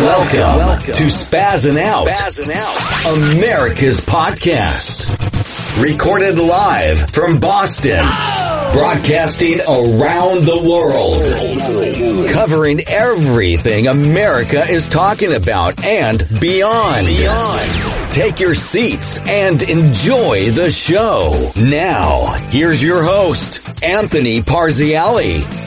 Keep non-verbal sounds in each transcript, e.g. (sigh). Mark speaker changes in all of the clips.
Speaker 1: Welcome, to Out, Out, America's podcast. Recorded live from Boston, broadcasting around the world, covering everything America is talking about and beyond. beyond. Take your seats and enjoy the show. Now, here's your host, Anthony Parziale.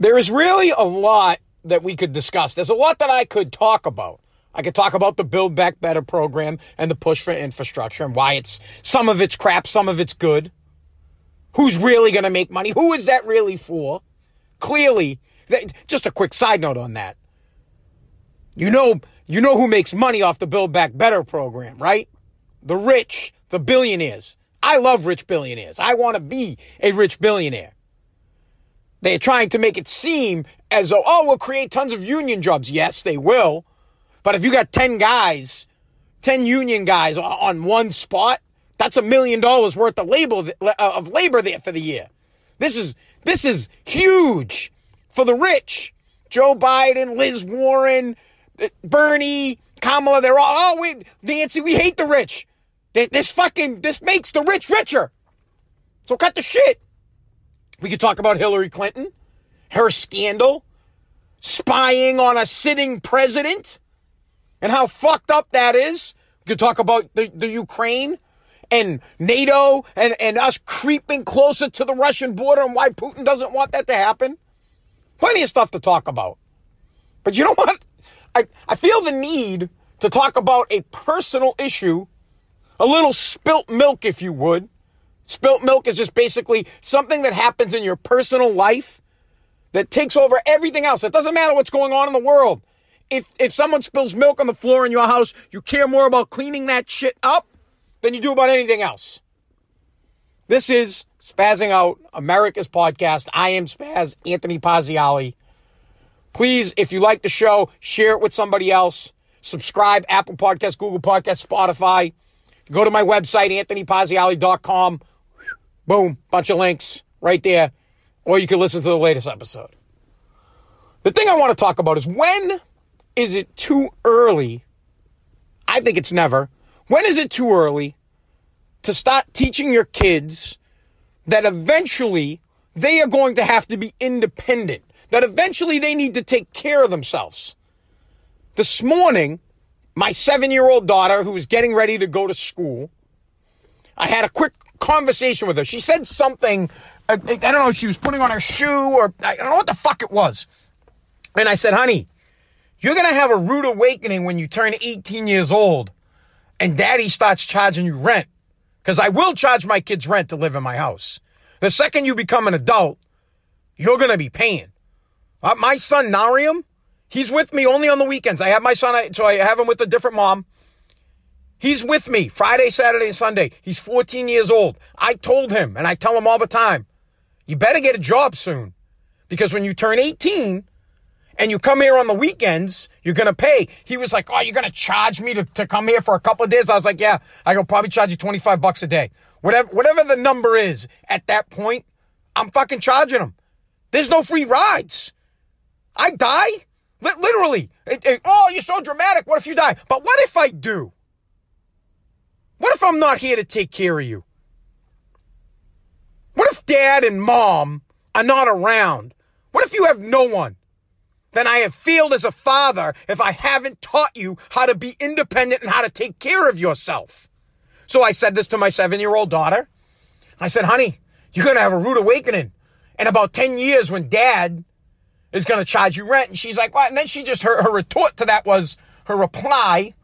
Speaker 2: there is really a lot that we could discuss. There's a lot that I could talk about. I could talk about the Build Back Better program and the push for infrastructure and why it's some of it's crap, some of it's good. Who's really going to make money? Who is that really for? Clearly, just a quick side note on that. You know, you know who makes money off the Build Back Better program, right? The rich, the billionaires. I love rich billionaires. I want to be a rich billionaire. They're trying to make it seem as though, oh, we'll create tons of union jobs. Yes, they will. But if you got 10 guys, 10 union guys on one spot, that's a million dollars worth of labor, uh, of labor there for the year. This is, this is huge for the rich. Joe Biden, Liz Warren, Bernie, Kamala, they're all, oh, we, Nancy, we hate the rich. This fucking, this makes the rich richer. So cut the shit. We could talk about Hillary Clinton, her scandal, spying on a sitting president, and how fucked up that is. We could talk about the, the Ukraine and NATO and, and us creeping closer to the Russian border and why Putin doesn't want that to happen. Plenty of stuff to talk about. But you know what? I, I feel the need to talk about a personal issue, a little spilt milk, if you would, Spilt milk is just basically something that happens in your personal life that takes over everything else. It doesn't matter what's going on in the world. If, if someone spills milk on the floor in your house, you care more about cleaning that shit up than you do about anything else. This is Spazzing Out, America's podcast. I am Spaz, Anthony Pazziali. Please, if you like the show, share it with somebody else. Subscribe, Apple Podcast, Google Podcast, Spotify. Go to my website, anthonypazziali.com. Boom, bunch of links right there. Or you can listen to the latest episode. The thing I want to talk about is when is it too early? I think it's never. When is it too early to start teaching your kids that eventually they are going to have to be independent, that eventually they need to take care of themselves? This morning, my seven year old daughter, who was getting ready to go to school, I had a quick conversation with her. She said something. I, don't know. She was putting on her shoe or I don't know what the fuck it was. And I said, honey, you're going to have a rude awakening when you turn 18 years old and daddy starts charging you rent. Because I will charge my kids rent to live in my house. The second you become an adult, you're going to be paying. Uh, my son, Narium, he's with me only on the weekends. I have my son, so I have him with a different mom. He's with me Friday, Saturday, and Sunday. He's 14 years old. I told him, and I tell him all the time, you better get a job soon. Because when you turn 18 and you come here on the weekends, you're going to pay. He was like, Oh, you're going to charge me to, to come here for a couple of days? I was like, Yeah, I will probably charge you 25 bucks a day. Whatever, whatever the number is at that point, I'm fucking charging him. There's no free rides. I die. literally. It, it, oh, you're so dramatic. What if you die? But what if I do? What if I'm not here to take care of you? What if dad and mom are not around? What if you have no one? Then I have failed as a father if I haven't taught you how to be independent and how to take care of yourself. So I said this to my seven year old daughter. I said, honey, you're going to have a rude awakening in about 10 years when dad is going to charge you rent. And she's like, what? And then she just, her, her retort to that was, her reply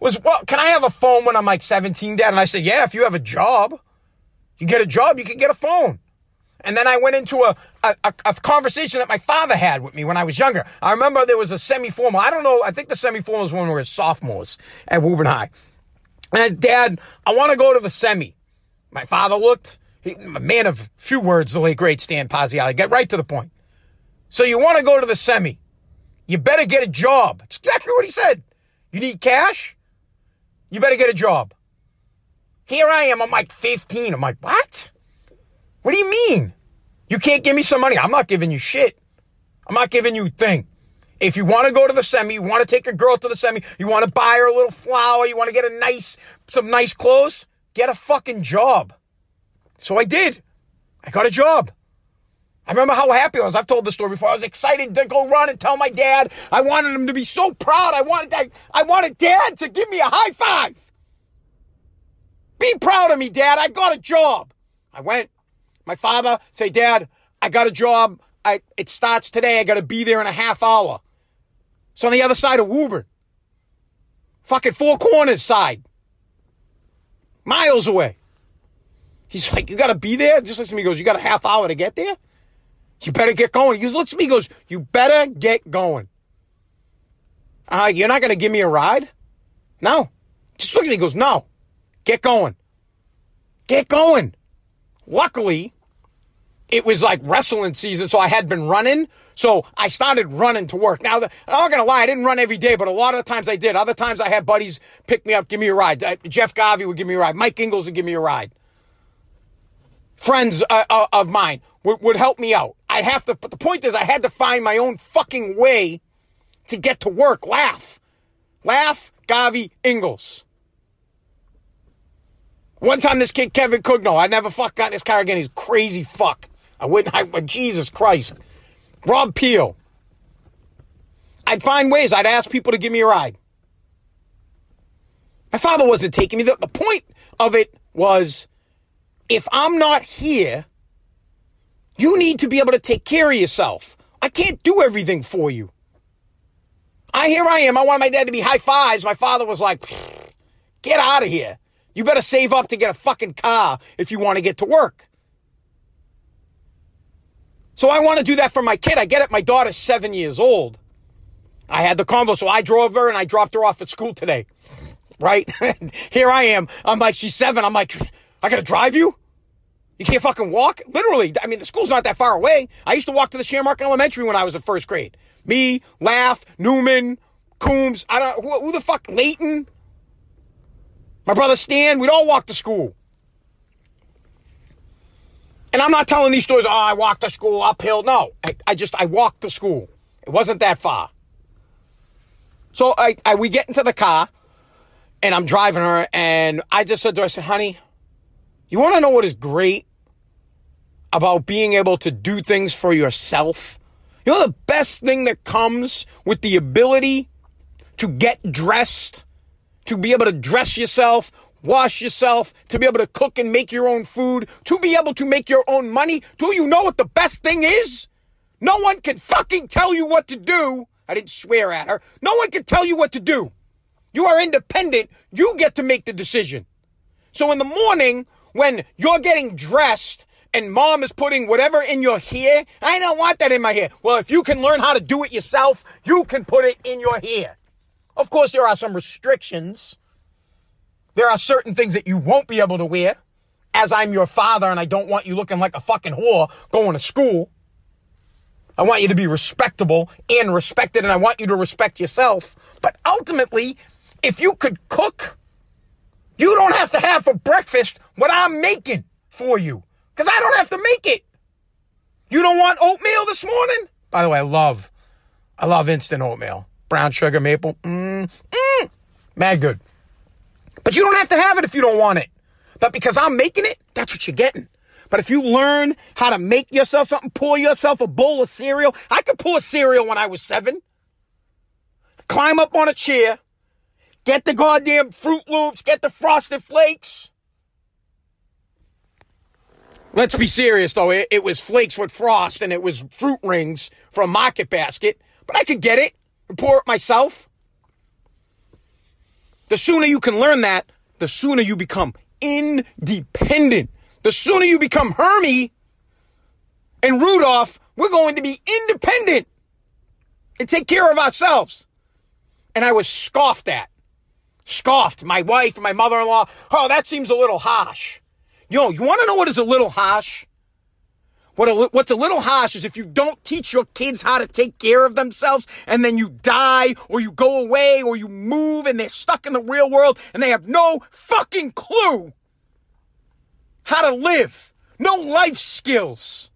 Speaker 2: was, well, can I have a phone when I'm like 17, Dad? And I said, yeah, if you have a job. You get a job, you can get a phone. And then I went into a, a, a, conversation that my father had with me when I was younger. I remember there was a semi-formal. I don't know. I think the semi-formal was when we were sophomores at Woburn High. And Dad, I want to go to the semi. My father looked. He, a man of few words, the late great Stan Paziali. Get right to the point. So you want to go to the semi. You better get a job. It's exactly what he said. You need cash? You better get a job. Here I am. I'm like 15. I'm like, what? What do you mean? You can't give me some money. I'm not giving you shit. I'm not giving you a thing. If you want to go to the semi, you want to take a girl to the semi, you want to buy her a little flower, you want to get a nice, some nice clothes, get a fucking job. So I did. I got a job. I remember how happy I was. I've told this story before. I was excited to go run and tell my dad. I wanted him to be so proud. I wanted, I, I wanted dad to give me a high five. Be proud of me, dad. I got a job. I went. My father say, Dad, I got a job. I, it starts today. I got to be there in a half hour. It's on the other side of Woburn. Fucking Four Corners side. Miles away. He's like, you got to be there? Just looks at me, goes, you got a half hour to get there? You better get going. He just looks at me, goes, you better get going. Uh, you're not going to give me a ride? No. Just look at me, goes, no. Get going. Get going. Luckily, it was like wrestling season, so I had been running. So I started running to work. Now, I'm not gonna lie, I didn't run every day, but a lot of the times I did. Other times I had buddies pick me up, give me a ride. Uh, Jeff Garvey would give me a ride. Mike Ingles would give me a ride. Friends uh, uh, of mine would, would help me out. I'd have to, but the point is, I had to find my own fucking way to get to work. Laugh, laugh, Gavi, Ingles. One time, this kid Kevin Cugno, I never fuck got in his car again. He's crazy fuck. I wouldn't. I, Jesus Christ, Rob Peel. I'd find ways. I'd ask people to give me a ride. My father wasn't taking me. The, the point of it was, if I'm not here, you need to be able to take care of yourself. I can't do everything for you. I here I am. I want my dad to be high fives. My father was like, get out of here. You better save up to get a fucking car if you want to get to work. So I want to do that for my kid. I get it. My daughter's seven years old. I had the convo, so I drove her and I dropped her off at school today. Right? (laughs) Here I am. I'm like, she's seven. I'm like, I got to drive you? You can't fucking walk? Literally. I mean, the school's not that far away. I used to walk to the Shamrock Elementary when I was in first grade. Me, Laugh, Newman, Coombs, I don't, who, who the fuck, Layton? My brother Stan, we'd all walk to school. And I'm not telling these stories, oh, I walked to school uphill. No, I, I just, I walked to school. It wasn't that far. So I, I, we get into the car and I'm driving her and I just said to her, I said, honey, you want to know what is great about being able to do things for yourself? You know, the best thing that comes with the ability to get dressed to be able to dress yourself, wash yourself, to be able to cook and make your own food, to be able to make your own money. Do you know what the best thing is? No one can fucking tell you what to do. I didn't swear at her. No one can tell you what to do. You are independent. You get to make the decision. So in the morning, when you're getting dressed and mom is putting whatever in your hair, I don't want that in my hair. Well, if you can learn how to do it yourself, you can put it in your hair. Of course, there are some restrictions. There are certain things that you won't be able to wear, as I'm your father and I don't want you looking like a fucking whore going to school. I want you to be respectable and respected, and I want you to respect yourself. But ultimately, if you could cook, you don't have to have for breakfast what I'm making for you. Because I don't have to make it. You don't want oatmeal this morning? By the way, I love, I love instant oatmeal brown sugar, maple. Mmm, mmm, mad good. But you don't have to have it if you don't want it. But because I'm making it, that's what you're getting. But if you learn how to make yourself something, pour yourself a bowl of cereal. I could pour cereal when I was seven. Climb up on a chair, get the goddamn Froot Loops, get the Frosted Flakes. Let's be serious though. It, it was flakes with frost and it was fruit rings from Market Basket, but I could get it and pour it myself. The sooner you can learn that, the sooner you become independent. The sooner you become Hermie and Rudolph, we're going to be independent and take care of ourselves. And I was scoffed at. Scoffed. My wife and my mother in law. Oh, that seems a little harsh. Yo, you want to know what is a little harsh? What a, what's a little harsh is if you don't teach your kids how to take care of themselves and then you die or you go away or you move and they're stuck in the real world and they have no fucking clue how to live. No life skills.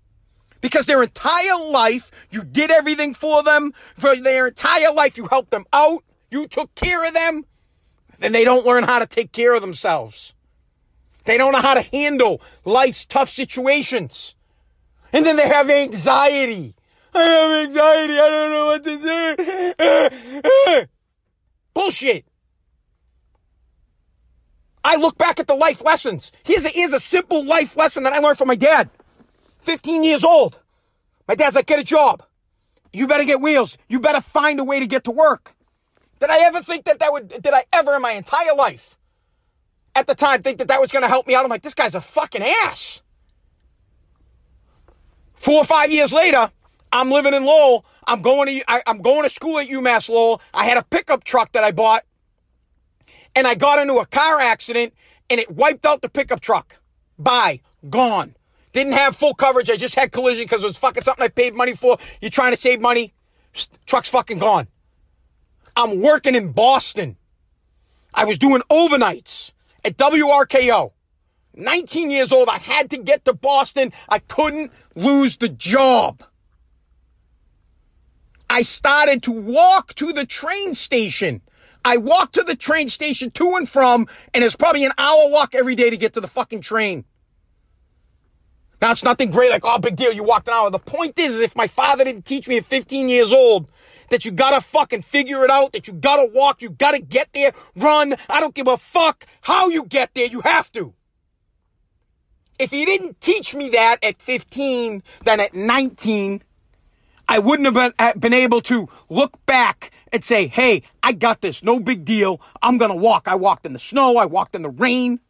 Speaker 2: Because their entire life, you did everything for them. For their entire life, you helped them out. You took care of them. Then they don't learn how to take care of themselves. They don't know how to handle life's tough situations. And then they have anxiety. I have anxiety. I don't know what to do. (laughs) Bullshit. I look back at the life lessons. Here's a, here's a simple life lesson that I learned from my dad. 15 years old. My dad's like, get a job. You better get wheels. You better find a way to get to work. Did I ever think that that would, did I ever in my entire life at the time think that that was going to help me out? I'm like, this guy's a fucking ass. Four or five years later, I'm living in Lowell. I'm going to I, am going to school at UMass Lowell. I had a pickup truck that I bought, and I got into a car accident, and it wiped out the pickup truck. Bye, gone. Didn't have full coverage. I just had collision because it was fucking something I paid money for. You're trying to save money. Truck's fucking gone. I'm working in Boston. I was doing overnights at WRKO. 19 years old. I had to get to Boston. I couldn't lose the job. I started to walk to the train station. I walked to the train station to and from, and it's probably an hour walk every day to get to the fucking train. Now it's nothing great like, oh, big deal, you walked an hour. The point is, if my father didn't teach me at 15 years old that you gotta fucking figure it out, that you gotta walk, you gotta get there, run, I don't give a fuck how you get there, you have to. If he didn't teach me that at 15, then at 19, I wouldn't have been, uh, been able to look back and say, hey, I got this. No big deal. I'm to walk. I walked in the snow. I walked in the rain.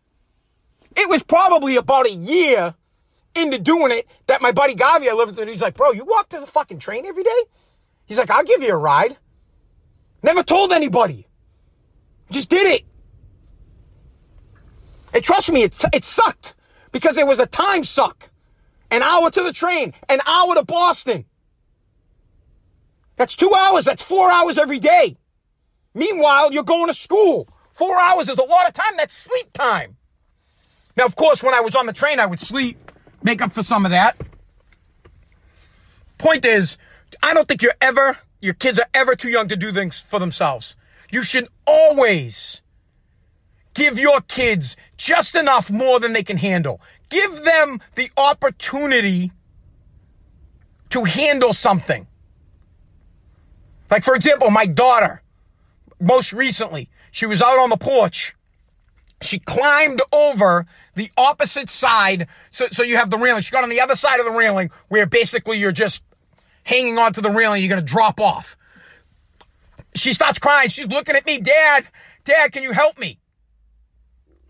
Speaker 2: It was probably about a year into doing it that my buddy Gavi I lived with, he's like, bro, you walk to the fucking train every day? He's like, I'll give you a ride. Never told anybody. Just did it. And trust me, it, it sucked because there was a time suck. An hour to the train, an hour to Boston. That's two hours. That's four hours every day. Meanwhile, you're going to school. Four hours is a lot of time. That's sleep time. Now, of course, when I was on the train, I would sleep, make up for some of that. Point is, I don't think you're ever, your kids are ever too young to do things for themselves. You should always give your kids just enough more than they can handle. Give them the opportunity to handle something. Like, for example, my daughter, most recently, she was out on the porch. She climbed over the opposite side. So, so you have the railing. She got on the other side of the railing where basically you're just hanging onto the railing. You're going to drop off. She starts crying. She's looking at me. Dad, Dad, can you help me?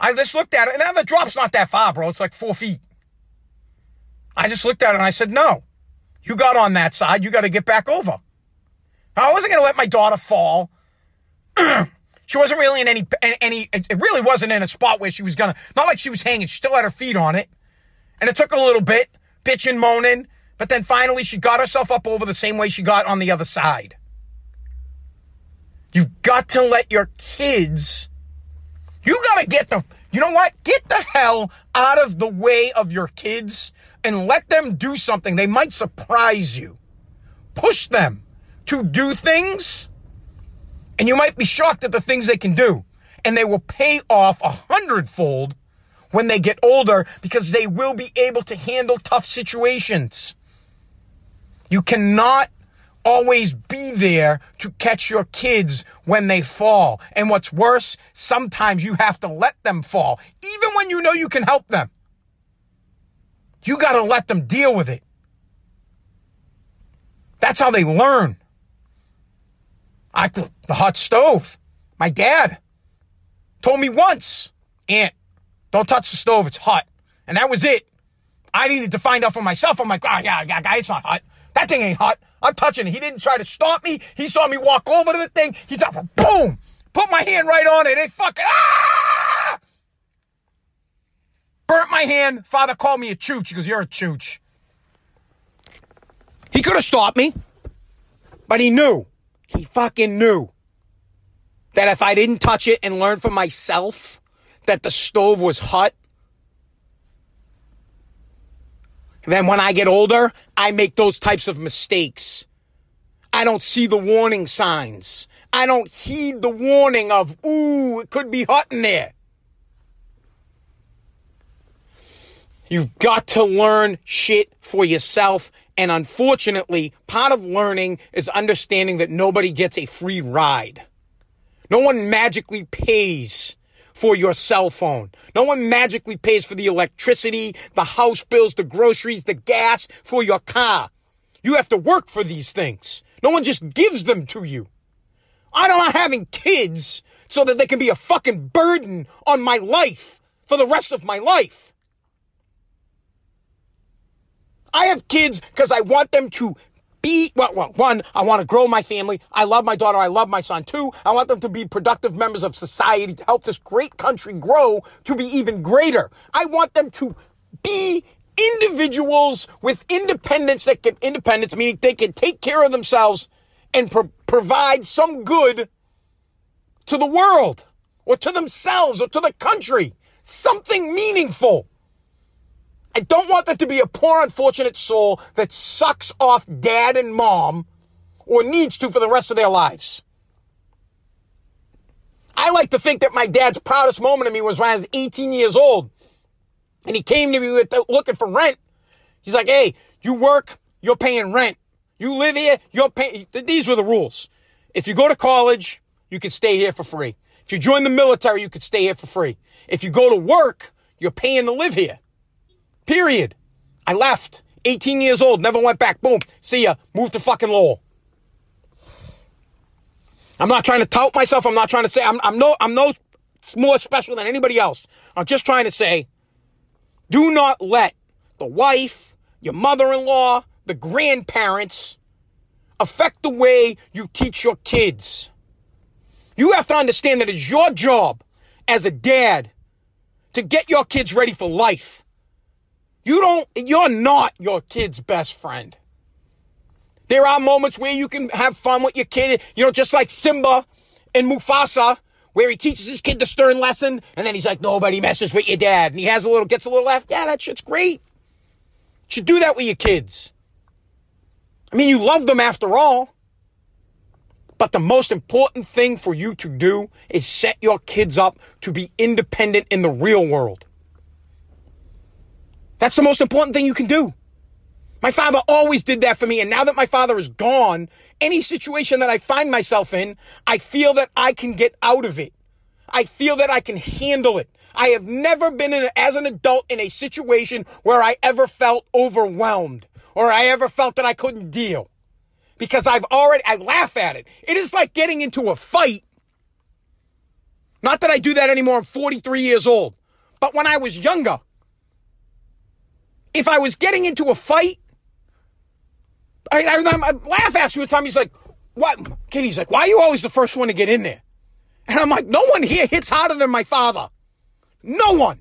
Speaker 2: I just looked at it, and now the drop's not that far, bro. It's like four feet. I just looked at it and I said, no, you got on that side. You got to get back over. I wasn't going to let my daughter fall. (clears throat) she wasn't really in any, any, it really wasn't in a spot where she was going to, not like she was hanging. She still had her feet on it. And it took a little bit, bitching, moaning. But then finally she got herself up over the same way she got on the other side. You've got to let your kids you gotta get the, you know what? Get the hell out of the way of your kids and let them do something. They might surprise you. Push them to do things and you might be shocked at the things they can do. And they will pay off a hundredfold when they get older because they will be able to handle tough situations. You cannot always be there to catch your kids when they fall. And what's worse, sometimes you have to let them fall, even when you know you can help them. You got to let them deal with it. That's how they learn. I the hot stove. My dad. told me once, Aunt, don't touch the stove, it's hot. And that was it. I needed to find out for myself. I'm like, oh, yeah, yeah, guy, it's not hot. That thing ain't hot. I'm touching it. He didn't try to stop me. He saw me walk over to the thing. He's like, boom, put my hand right on it. It fucking, ah! Burnt my hand. Father called me a chooch. He goes, you're a chooch. He could have stopped me, but he knew. He fucking knew that if I didn't touch it and learn for myself that the stove was hot, then when I get older, I make those types of mistakes. I don't see the warning signs. I don't heed the warning of, ooh, it could be hot in there. You've got to learn shit for yourself. And unfortunately, part of learning is understanding that nobody gets a free ride. No one magically pays for your cell phone. No one magically pays for the electricity, the house bills, the groceries, the gas for your car. You have to work for these things. No one just gives them to you. I'm not having kids so that they can be a fucking burden on my life for the rest of my life. I have kids because I want them to be, well, well, one, I want to grow my family. I love my daughter. I love my son. Two, I want them to be productive members of society to help this great country grow to be even greater. I want them to be individuals with independence that can, independence meaning they can take care of themselves and pro- provide some good to the world or to themselves or to the country. Something meaningful. I don't want them to be a poor, unfortunate soul that sucks off dad and mom or needs to for the rest of their lives. I like to think that my dad's proudest moment of me was when I was 18 years old and he came to me with the, looking for rent. He's like, hey, you work, you're paying rent. You live here, you're paying. These were the rules. If you go to college, you can stay here for free. If you join the military, you could stay here for free. If you go to work, you're paying to live here. Period. I left. 18 years old, never went back. Boom. See ya. Moved to fucking Lowell. I'm not trying to tout myself. I'm not trying to say I'm, I'm no I'm no more special than anybody else. I'm just trying to say, do not let the wife, your mother-in-law, the grandparents affect the way you teach your kids. You have to understand that it's your job as a dad to get your kids ready for life. You don't, you're not your kid's best friend. There are moments where you can have fun with your kid, you know, just like Simba and Mufasa, where he teaches his kid the stern lesson, and then he's like, nobody messes with your dad. And he has a little, gets a little laugh. Yeah, that shit's great. You should do that with your kids. I mean, you love them after all. But the most important thing for you to do is set your kids up to be independent in the real world. That's the most important thing you can do. My father always did that for me. And now that my father is gone, any situation that I find myself in, I feel that I can get out of it. I feel that I can handle it. I have never been in, as an adult in a situation where I ever felt overwhelmed or I ever felt that I couldn't deal because I've already, I laugh at it. It is like getting into a fight. Not that I do that anymore. I'm 43 years old. But when I was younger, if I was getting into a fight, I, I, I laugh at you one time. He's like, "What?" Kid, he's like, "Why are you always the first one to get in there?" And I'm like, "No one here hits harder than my father. No one.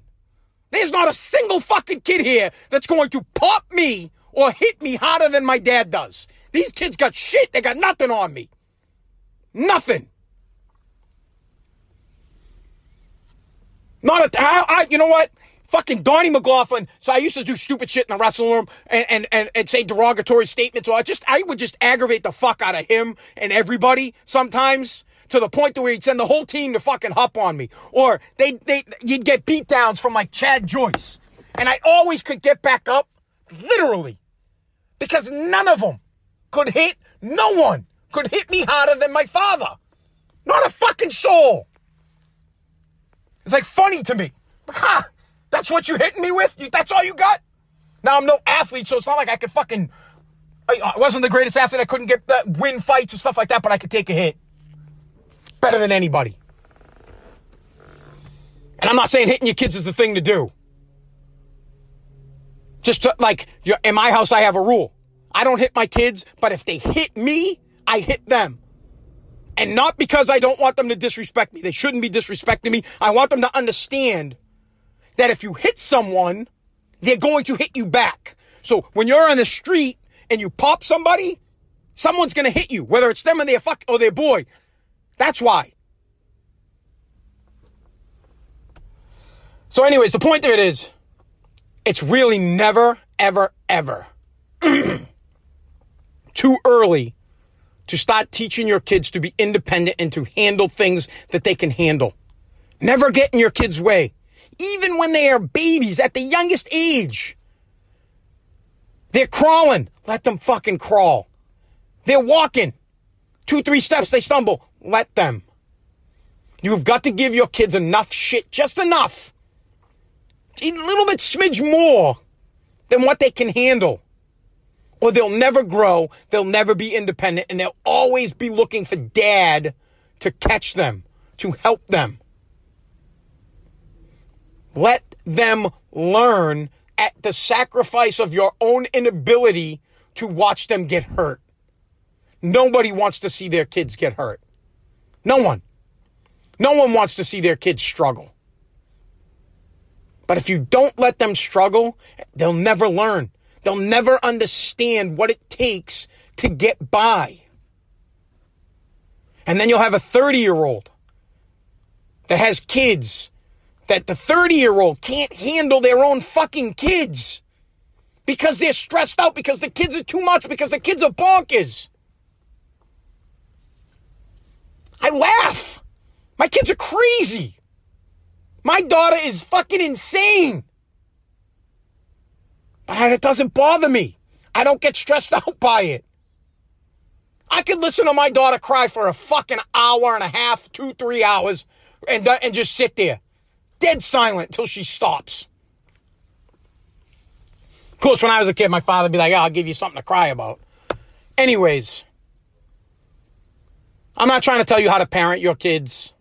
Speaker 2: There's not a single fucking kid here that's going to pop me or hit me harder than my dad does. These kids got shit. They got nothing on me. Nothing." Not a, I, I, you know what? Fucking Donnie McLaughlin. So I used to do stupid shit in the wrestling room and, and, and, and say derogatory statements. Or I just, I would just aggravate the fuck out of him and everybody sometimes to the point to where he'd send the whole team to fucking hop on me. Or they, they, you'd get beat downs from like Chad Joyce. And I always could get back up, literally, because none of them could hit, no one could hit me harder than my father. Not a fucking soul. It's like funny to me. (laughs) Ha! That's what you're hitting me with? You, that's all you got? Now I'm no athlete, so it's not like I could fucking. I, wasn't the greatest athlete. I couldn't get uh, win fights and stuff like that, but I could take a hit. Better than anybody. And I'm not saying hitting your kids is the thing to do. Just to, like in my house, I have a rule. I don't hit my kids, but if they hit me, I hit them. And not because I don't want them to disrespect me. They shouldn't be disrespecting me. I want them to understand that if you hit someone, they're going to hit you back. So when you're on the street and you pop somebody, someone's going to hit you, whether it's them or their fuck or their boy. That's why. So, anyways, the point of it is, it's really never, ever, ever (clears throat) too early to start teaching your kids to be independent and to handle things that they can handle. Never get in your kids' way. Even when they are babies at the youngest age. They're crawling. Let them fucking crawl. They're walking. Two, three steps, they stumble. Let them. You've got to give your kids enough shit, just enough. A little bit smidge more than what they can handle or they'll never grow, they'll never be independent, and they'll always be looking for dad to catch them, to help them. Let them learn at the sacrifice of your own inability to watch them get hurt. Nobody wants to see their kids get hurt. No one. No one wants to see their kids struggle. But if you don't let them struggle, they'll never learn. They'll never understand what it takes to get by. And then you'll have a 30 year old that has kids that the 30 year old can't handle their own fucking kids because they're stressed out, because the kids are too much, because the kids are bonkers. I laugh. My kids are crazy. My daughter is fucking insane. But it doesn't bother me. I don't get stressed (laughs) out by it. I could listen to my daughter cry for a fucking hour and a half, two, three hours, and, uh, and just sit there, dead silent till she stops. Of course, when I was a kid, my father would be like, oh, I'll give you something to cry about. Anyways, I'm not trying to tell you how to parent your kids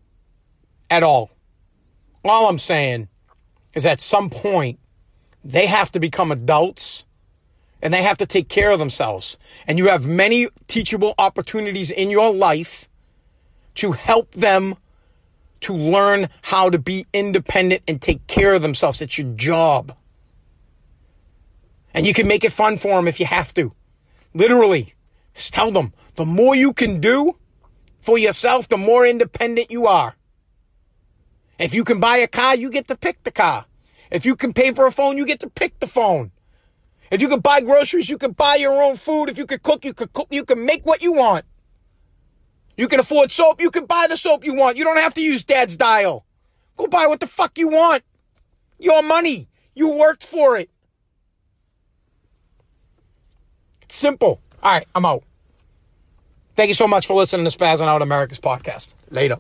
Speaker 2: at all. All I'm saying is at some point, they have to become adults and they have to take care of themselves. And you have many teachable opportunities in your life to help them to learn how to be independent and take care of themselves. It's your job. And you can make it fun for them if you have to. Literally, just tell them the more you can do for yourself, the more independent you are. If you can buy a car, you get to pick the car. If you can pay for a phone, you get to pick the phone. If you can buy groceries, you can buy your own food. If you can cook, you can cook, you can make what you want. You can afford soap, you can buy the soap you want. You don't have to use dad's dial. Go buy what the fuck you want. Your money. You worked for it. It's simple. All right, I'm out. Thank you so much for listening to Spazzing Out America's podcast. Later.